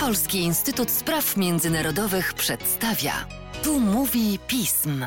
Polski Instytut Spraw Międzynarodowych przedstawia. Tu mówi pism.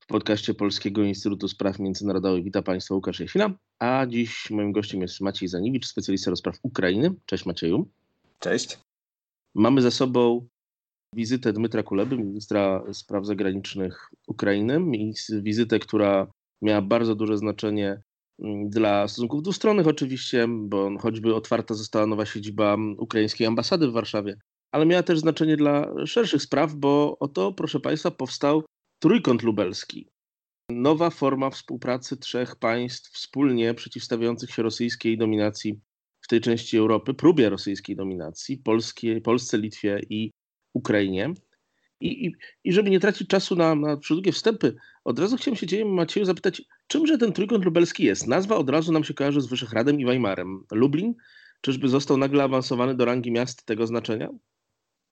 W podcaście Polskiego Instytutu Spraw Międzynarodowych witam Państwa Łukasz Jasina, a dziś moim gościem jest Maciej Zaniewicz, specjalista do spraw Ukrainy. Cześć Macieju. Cześć. Mamy za sobą wizytę Dmytra Kuleby, ministra spraw zagranicznych Ukrainy. Wizytę, która miała bardzo duże znaczenie dla stosunków dwustronnych oczywiście, bo choćby otwarta została nowa siedziba ukraińskiej ambasady w Warszawie, ale miała też znaczenie dla szerszych spraw, bo oto, proszę Państwa, powstał Trójkąt Lubelski. Nowa forma współpracy trzech państw wspólnie przeciwstawiających się rosyjskiej dominacji w tej części Europy, próbie rosyjskiej dominacji, Polskie, Polsce, Litwie i Ukrainie. I, i, I żeby nie tracić czasu na, na długie wstępy, od razu chciałem się Ciebie, Macieju, zapytać, czymże ten trójkąt lubelski jest? Nazwa od razu nam się kojarzy z Wyszehradem i Weimarem. Lublin? Czyżby został nagle awansowany do rangi miast tego znaczenia?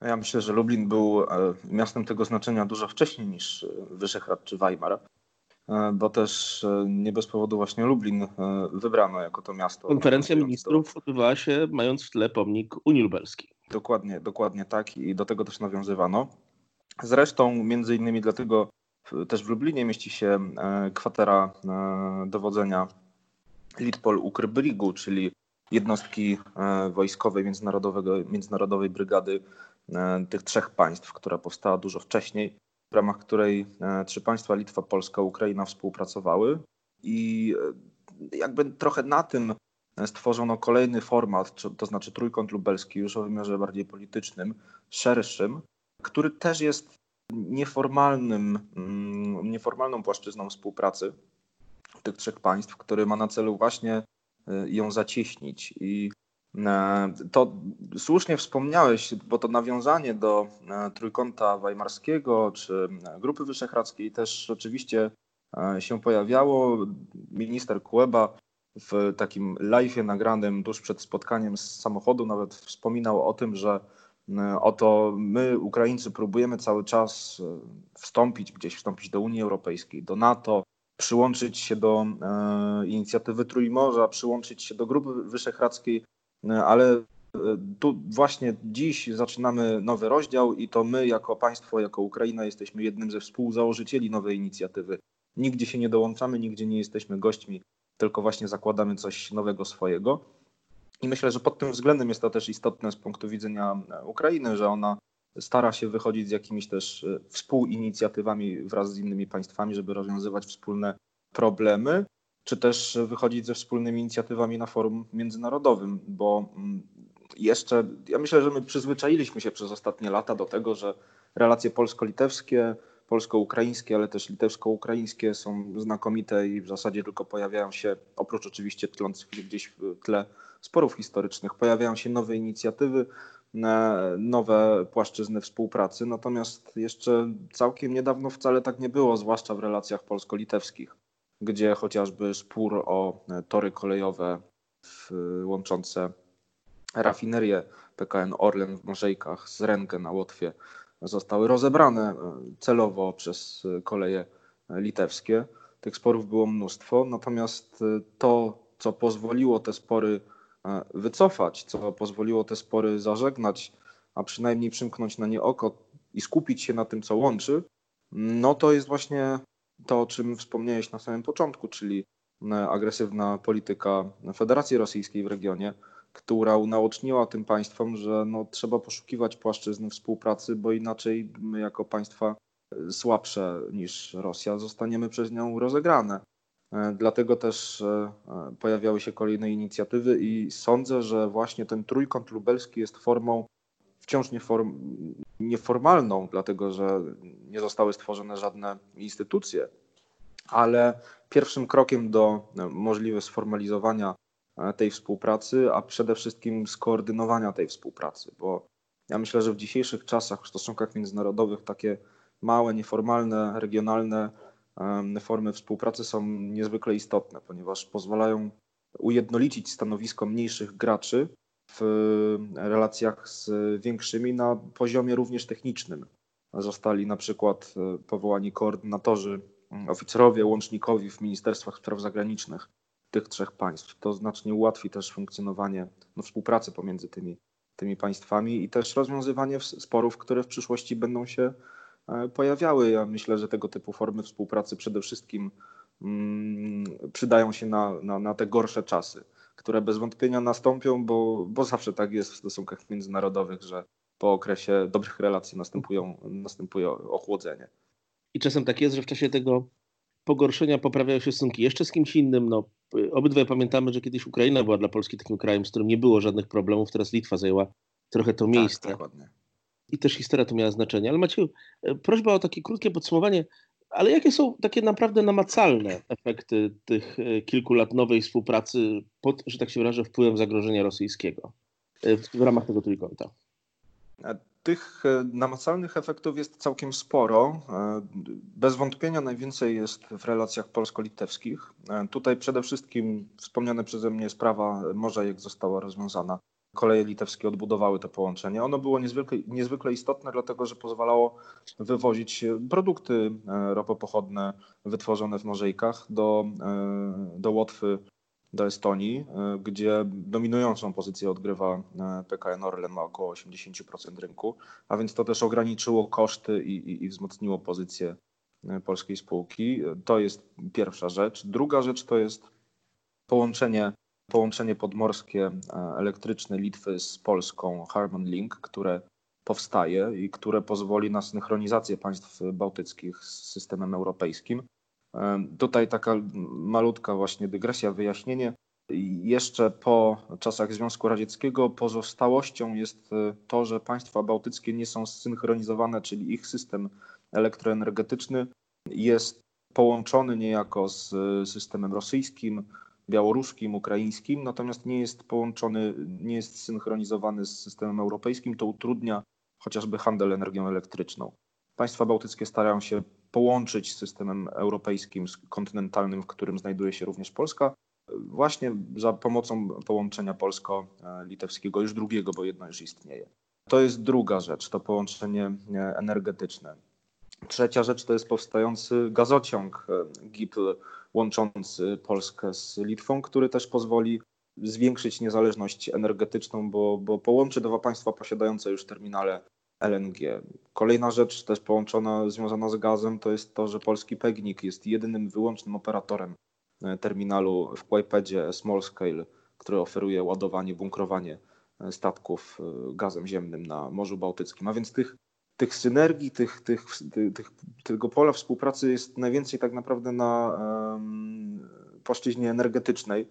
Ja myślę, że Lublin był e, miastem tego znaczenia dużo wcześniej niż e, Wyszehrad czy Weimar, e, bo też nie bez powodu właśnie Lublin wybrano jako to miasto. Konferencja ministrów odbywała się mając w tle pomnik Unii Lubelskiej. Dokładnie, dokładnie tak i do tego też nawiązywano. Zresztą między innymi dlatego też w Lublinie mieści się kwatera dowodzenia Litpol Ukrybrigu, czyli jednostki wojskowej międzynarodowego, Międzynarodowej Brygady E, tych trzech państw, która powstała dużo wcześniej, w ramach której e, trzy państwa Litwa, Polska, Ukraina współpracowały. I e, jakby trochę na tym stworzono kolejny format, to znaczy trójkąt lubelski już o wymiarze bardziej politycznym, szerszym, który też jest nieformalnym, mm, nieformalną płaszczyzną współpracy tych trzech państw, który ma na celu właśnie ją zacieśnić i E, to słusznie wspomniałeś, bo to nawiązanie do e, trójkąta weimarskiego czy e, Grupy Wyszehradzkiej też oczywiście się pojawiało. Minister Kuleba w takim live'ie nagranym tuż przed spotkaniem z samochodu nawet wspominał o tym, że oto my, Ukraińcy, próbujemy cały czas wstąpić gdzieś, wstąpić do Unii Europejskiej, do NATO, przyłączyć się do inicjatywy Trójmorza, przyłączyć się do Grupy Wyszehradzkiej E, ale e, tu właśnie dziś zaczynamy nowy rozdział i to my jako państwo, jako Ukraina jesteśmy jednym ze współzałożycieli nowej inicjatywy. Nigdzie się nie dołączamy, nigdzie nie jesteśmy gośćmi, tylko właśnie zakładamy coś nowego swojego. I myślę, że pod tym względem jest to też istotne z punktu widzenia e, Ukrainy, że ona stara się wychodzić z jakimiś też współinicjatywami wraz z innymi państwami, żeby rozwiązywać wspólne problemy czy też wychodzić ze wspólnymi inicjatywami na forum międzynarodowym, bo mm, jeszcze, ja myślę, że my przyzwyczailiśmy się przez ostatnie lata do tego, że relacje polsko-litewskie, polsko-ukraińskie, ale też litewsko-ukraińskie są znakomite i w zasadzie tylko pojawiają się, oprócz oczywiście tlących gdzieś w tle sporów historycznych, pojawiają się nowe inicjatywy, nowe płaszczyzny współpracy. Natomiast jeszcze całkiem niedawno wcale tak nie było, zwłaszcza w relacjach polsko-litewskich gdzie chociażby spór o e, tory kolejowe łączące rafinerię PKN Orlen w Marzejkach z Rękę na Łotwie zostały rozebrane e, celowo przez e, koleje litewskie. Tych sporów było mnóstwo, natomiast to, co pozwoliło te spory wycofać, co pozwoliło te spory zażegnać, a przynajmniej przymknąć na nie oko i skupić się na tym, co łączy, no to jest właśnie to, o czym wspomniałeś na samym początku, czyli e, agresywna polityka Federacji Rosyjskiej w regionie, która unaoczniła tym państwom, że no, trzeba poszukiwać płaszczyzny współpracy, bo inaczej my jako państwa e, słabsze niż Rosja zostaniemy przez nią rozegrane. E, dlatego też pojawiały się kolejne inicjatywy i sądzę, że właśnie ten trójkąt lubelski jest formą wciąż nieform, nieformalną, dlatego że nie zostały stworzone żadne instytucje, ale pierwszym krokiem do e, możliwe sformalizowania e, tej współpracy, a przede wszystkim skoordynowania tej współpracy, bo ja myślę, że w dzisiejszych czasach w stosunkach międzynarodowych takie małe, nieformalne, regionalne formy współpracy są niezwykle istotne, ponieważ pozwalają ujednolicić stanowisko mniejszych graczy w relacjach z większymi na poziomie również technicznym. Zostali na przykład e, powołani koordynatorzy, oficerowie łącznikowi w Ministerstwach Spraw Zagranicznych tych trzech państw. To znacznie ułatwi też funkcjonowanie, no, współpracę pomiędzy tymi tymi państwami i też rozwiązywanie sporów, które w przyszłości będą się pojawiały. Ja myślę, że tego typu formy współpracy przede wszystkim mm, przydają się na, na, na te gorsze czasy, które bez wątpienia nastąpią, bo, bo zawsze tak jest w stosunkach międzynarodowych, że po okresie dobrych relacji następują, następuje ochłodzenie. I czasem tak jest, że w czasie tego pogorszenia poprawiają się stosunki jeszcze z kimś innym. No, obydwaj pamiętamy, że kiedyś Ukraina była dla Polski takim krajem, z którym nie było żadnych problemów. Teraz Litwa zajęła trochę to tak, miejsce. Tak, dokładnie. I też historia tu miała znaczenie. Ale Macieju, e, prośba o takie krótkie podsumowanie. Ale jakie są takie naprawdę namacalne efekty tych e, kilku lat nowej współpracy pod, że tak się wyrażę, wpływem zagrożenia rosyjskiego w, w ramach tego trójkąta? Tych e, namacalnych efektów jest całkiem sporo. E, bez wątpienia najwięcej jest w relacjach polsko-litewskich. E, tutaj przede wszystkim wspomniane przeze mnie sprawa Morza, jak została rozwiązana. Koleje litewskie odbudowały to połączenie. Ono było niezwykle, niezwykle istotne, dlatego że pozwalało wywozić produkty ropopochodne wytworzone w Norzejkach do, do Łotwy do Estonii, e, gdzie dominującą pozycję odgrywa e, PKN Orlen, ma około 80% rynku, a więc to też ograniczyło koszty i, i, i wzmocniło pozycję e, polskiej spółki. To jest pierwsza rzecz. Druga rzecz to jest połączenie, połączenie podmorskie elektryczne Litwy z Polską Harman Link, które powstaje i które pozwoli na synchronizację państw bałtyckich z systemem europejskim. Tutaj taka malutka właśnie dygresja, wyjaśnienie. Jeszcze po czasach Związku Radzieckiego pozostałością jest e, to, że państwa bałtyckie nie są zsynchronizowane, czyli ich system elektroenergetyczny jest połączony niejako z e, systemem rosyjskim, białoruskim, ukraińskim, natomiast nie jest połączony, nie jest zsynchronizowany z systemem europejskim. To utrudnia chociażby handel energią elektryczną. Państwa bałtyckie starają się połączyć z systemem europejskim, kontynentalnym, w którym znajduje się również Polska, właśnie za pomocą połączenia polsko-litewskiego, już drugiego, bo jedno już istnieje. To jest druga rzecz, to połączenie e, energetyczne. Trzecia rzecz to jest powstający gazociąg e, GIPL łączący Polskę z Litwą, który też pozwoli zwiększyć niezależność energetyczną, bo, bo połączy dwa państwa posiadające już terminale LNG. Kolejna rzecz też połączona, związana z gazem, to jest to, że polski PEGNIK jest jedynym wyłącznym operatorem e, terminalu w Kłajpedzie Small Scale, który oferuje ładowanie, bunkrowanie e, statków e, gazem ziemnym na Morzu Bałtyckim. A więc tych, tych synergii, tych, tych, tych, tego pola współpracy jest najwięcej tak naprawdę na um, płaszczyźnie energetycznej.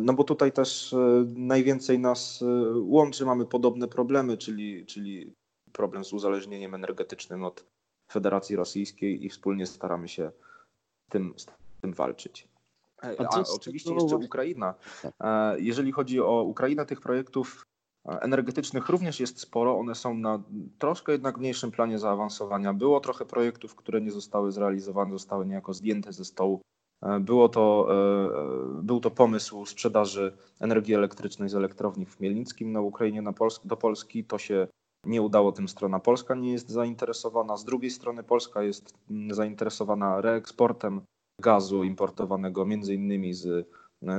No bo tutaj też najwięcej nas łączy, mamy podobne problemy, czyli, czyli problem z uzależnieniem energetycznym od Federacji Rosyjskiej i wspólnie staramy się tym, z tym walczyć. A, oczywiście jeszcze Ukraina. Tak. E, jeżeli chodzi o Ukrainę, tych projektów e, energetycznych również jest sporo. One są na troszkę jednak mniejszym planie zaawansowania. Było trochę projektów, które nie zostały zrealizowane, zostały niejako zdjęte ze stołu. E, było to, był to pomysł sprzedaży energii elektrycznej z elektrowni w Chmielnickim na Ukrainie na Pols do Polski. To się nie udało tym strona polska nie jest zainteresowana. Z drugiej strony Polska jest zainteresowana reeksportem gazu importowanego między innymi z,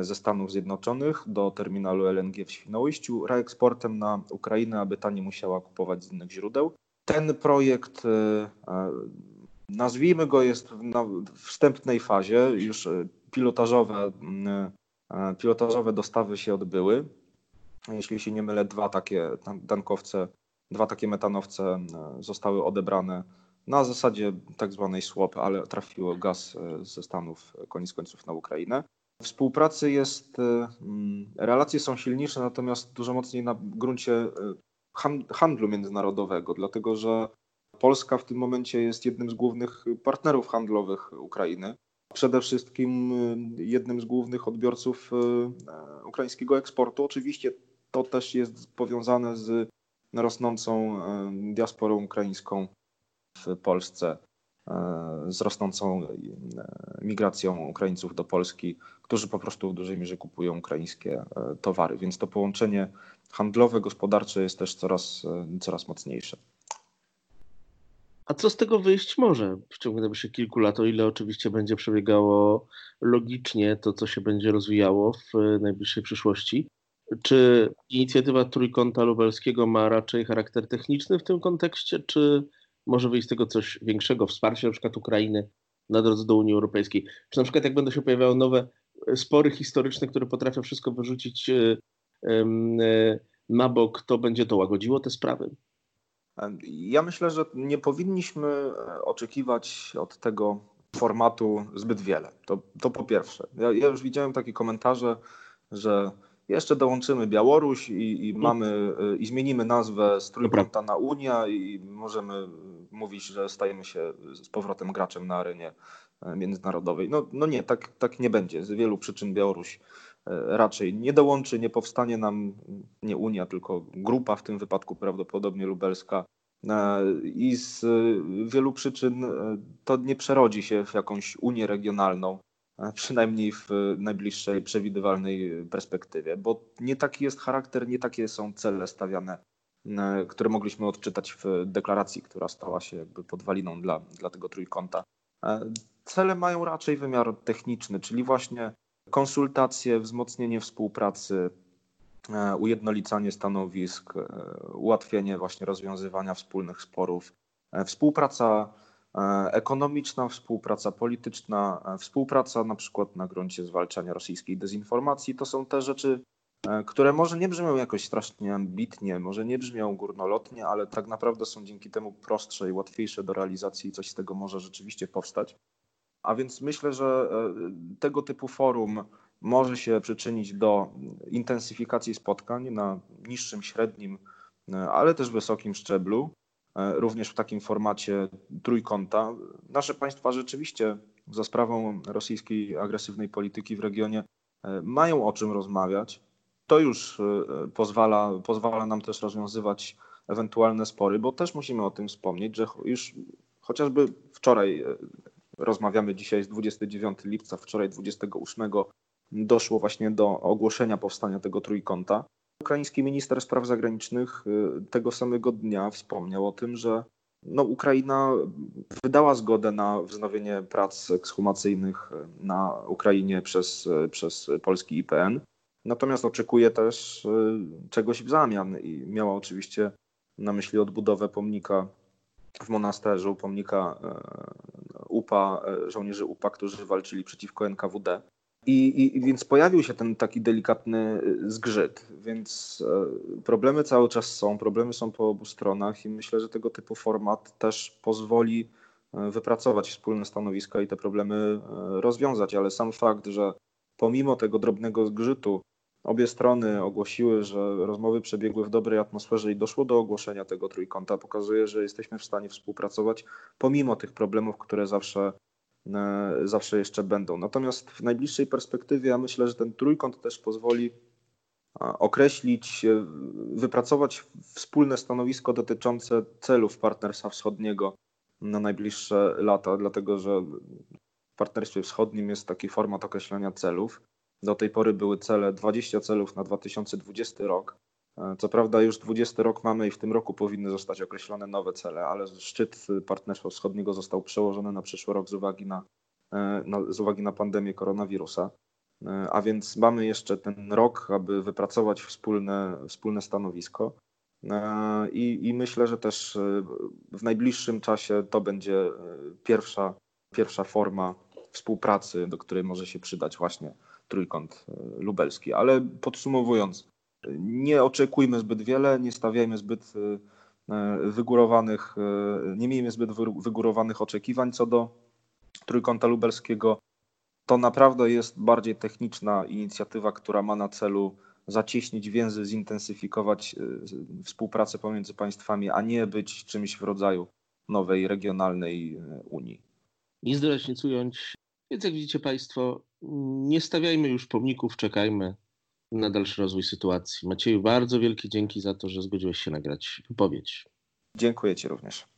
ze Stanów Zjednoczonych do terminalu LNG w Świnoujściu, reeksportem na Ukrainę, aby ta nie musiała kupować z innych źródeł. Ten projekt, e, nazwijmy go, jest na wstępnej fazie, już pilotażowe, e, pilotażowe dostawy się odbyły. Jeśli się nie mylę, dwa takie tankowce Dwa takie metanowce e, zostały odebrane na zasadzie tak zwanej swap, ale trafiło gaz e, ze Stanów e, koniec końców na Ukrainę. Współpracy jest, mm, relacje są silniejsze, natomiast dużo mocniej na gruncie handlu międzynarodowego, dlatego że Polska w tym momencie jest jednym z głównych partnerów handlowych Ukrainy. Przede wszystkim jednym z głównych odbiorców ukraińskiego eksportu. Oczywiście to też jest powiązane z rosnącą e, diasporą ukraińską w Polsce, e, z rosnącą e, migracją Ukraińców do Polski, którzy po prostu w dużej mierze kupują ukraińskie towary. Więc to połączenie handlowe, gospodarcze jest też coraz, coraz mocniejsze. A co z tego wyjść może w ciągu najbliższych kilku lat, o ile oczywiście będzie przebiegało logicznie to, co się będzie rozwijało w najbliższej przyszłości? Czy inicjatywa Trójkąta Lubelskiego ma raczej charakter techniczny w tym kontekście, czy może wyjść z tego coś większego, wsparcie na przykład Ukrainy na drodze do Unii Europejskiej? Czy na przykład jak będą się pojawiały nowe spory historyczne, które potrafią wszystko wyrzucić e, e, na bok, to będzie to łagodziło te sprawy? Ja myślę, że nie powinniśmy e, oczekiwać od tego formatu zbyt wiele. To, to po pierwsze. Ja, ja już widziałem takie komentarze, że jeszcze dołączymy Białoruś i, i mhm. mamy e, i zmienimy nazwę z Trójkąta na Unia i możemy mówić, że stajemy się z powrotem graczem na arenie e, międzynarodowej. No, no nie, tak, tak nie będzie. Z wielu przyczyn Białoruś raczej nie dołączy, nie powstanie nam nie Unia, tylko grupa, w tym wypadku prawdopodobnie lubelska. E, I z wielu przyczyn to nie przerodzi się w jakąś Unię regionalną, przynajmniej w najbliższej przewidywalnej perspektywie, bo nie taki jest charakter, nie takie są cele stawiane, które mogliśmy odczytać w deklaracji, która stała się jakby podwaliną dla, dla tego trójkąta. Cele mają raczej wymiar techniczny, czyli właśnie konsultacje, wzmocnienie współpracy, e, ujednolicanie stanowisk, e, ułatwienie właśnie rozwiązywania wspólnych sporów, e, współpraca ekonomiczna, współpraca polityczna, współpraca na przykład na gruncie zwalczania rosyjskiej dezinformacji. To są te rzeczy, które może nie brzmią jakoś strasznie ambitnie, może nie brzmią górnolotnie, ale tak naprawdę są dzięki temu prostsze i łatwiejsze do realizacji i coś z tego może rzeczywiście powstać. A więc myślę, że e, tego typu forum może się przyczynić do intensyfikacji spotkań na niższym, średnim, e, ale też wysokim szczeblu, e, również w takim formacie trójkąta. Nasze państwa rzeczywiście za sprawą rosyjskiej agresywnej polityki w regionie mają o czym rozmawiać. To już pozwala, pozwala nam też rozwiązywać ewentualne spory, bo też musimy o tym wspomnieć, że już chociażby wczoraj Rozmawiamy dzisiaj z 29 lipca, wczoraj 28 doszło właśnie do ogłoszenia powstania tego trójkąta. Ukraiński minister spraw zagranicznych y, tego samego dnia wspomniał o tym, że no, Ukraina wydała zgodę na wznowienie prac ekshumacyjnych na Ukrainie przez, przez polski IPN. Natomiast oczekuje też y, czegoś w zamian i miała oczywiście na myśli odbudowę pomnika w monasterzu, pomnika UPA, żołnierzy UPA, którzy walczyli przeciwko NKWD. I, I, więc pojawił się ten taki delikatny e, zgrzyt, więc problemy cały czas są, problemy są po obu stronach i myślę, że tego typu format też pozwoli wypracować wspólne stanowiska i te problemy rozwiązać, ale sam fakt, że pomimo tego drobnego zgrzytu Obie strony ogłosiły, że rozmowy przebiegły w dobrej atmosferze i doszło do ogłoszenia tego trójkąta. Pokazuje, że jesteśmy w stanie współpracować pomimo tych problemów, które zawsze, e, zawsze jeszcze będą. Natomiast w najbliższej perspektywie ja myślę, że ten trójkąt też pozwoli określić, e, wypracować wspólne stanowisko dotyczące celów Partnerstwa Wschodniego na najbliższe lata, dlatego że w Partnerstwie Wschodnim jest taki format określania celów. Do tej pory były cele 20 celów na 2020 rok. E, co prawda już 20 rok mamy i w tym roku powinny zostać określone nowe cele, ale szczyt Partnerstwa Wschodniego został przełożony na przyszły rok z uwagi na, e, z uwagi na pandemię koronawirusa. E, a więc mamy jeszcze ten rok, aby wypracować wspólne, wspólne stanowisko. I, I myślę, że też w najbliższym czasie to będzie pierwsza, pierwsza forma współpracy, do której może się przydać właśnie trójkąt lubelski. Ale podsumowując, nie oczekujmy zbyt wiele, nie stawiajmy zbyt e, e, wygórowanych, nie miejmy zbyt wygórowanych oczekiwań co do trójkąta lubelskiego. To naprawdę jest bardziej techniczna inicjatywa, która ma na celu zacieśnić więzy, zintensyfikować współpracę pomiędzy państwami, a nie być czymś w rodzaju nowej regionalnej Unii. Nic ująć. Więc jak widzicie Państwo, nie stawiajmy już pomników, czekajmy na dalszy rozwój sytuacji. Macieju, bardzo wielkie dzięki za to, że zgodziłeś się nagrać wypowiedź. Dziękuję Ci również.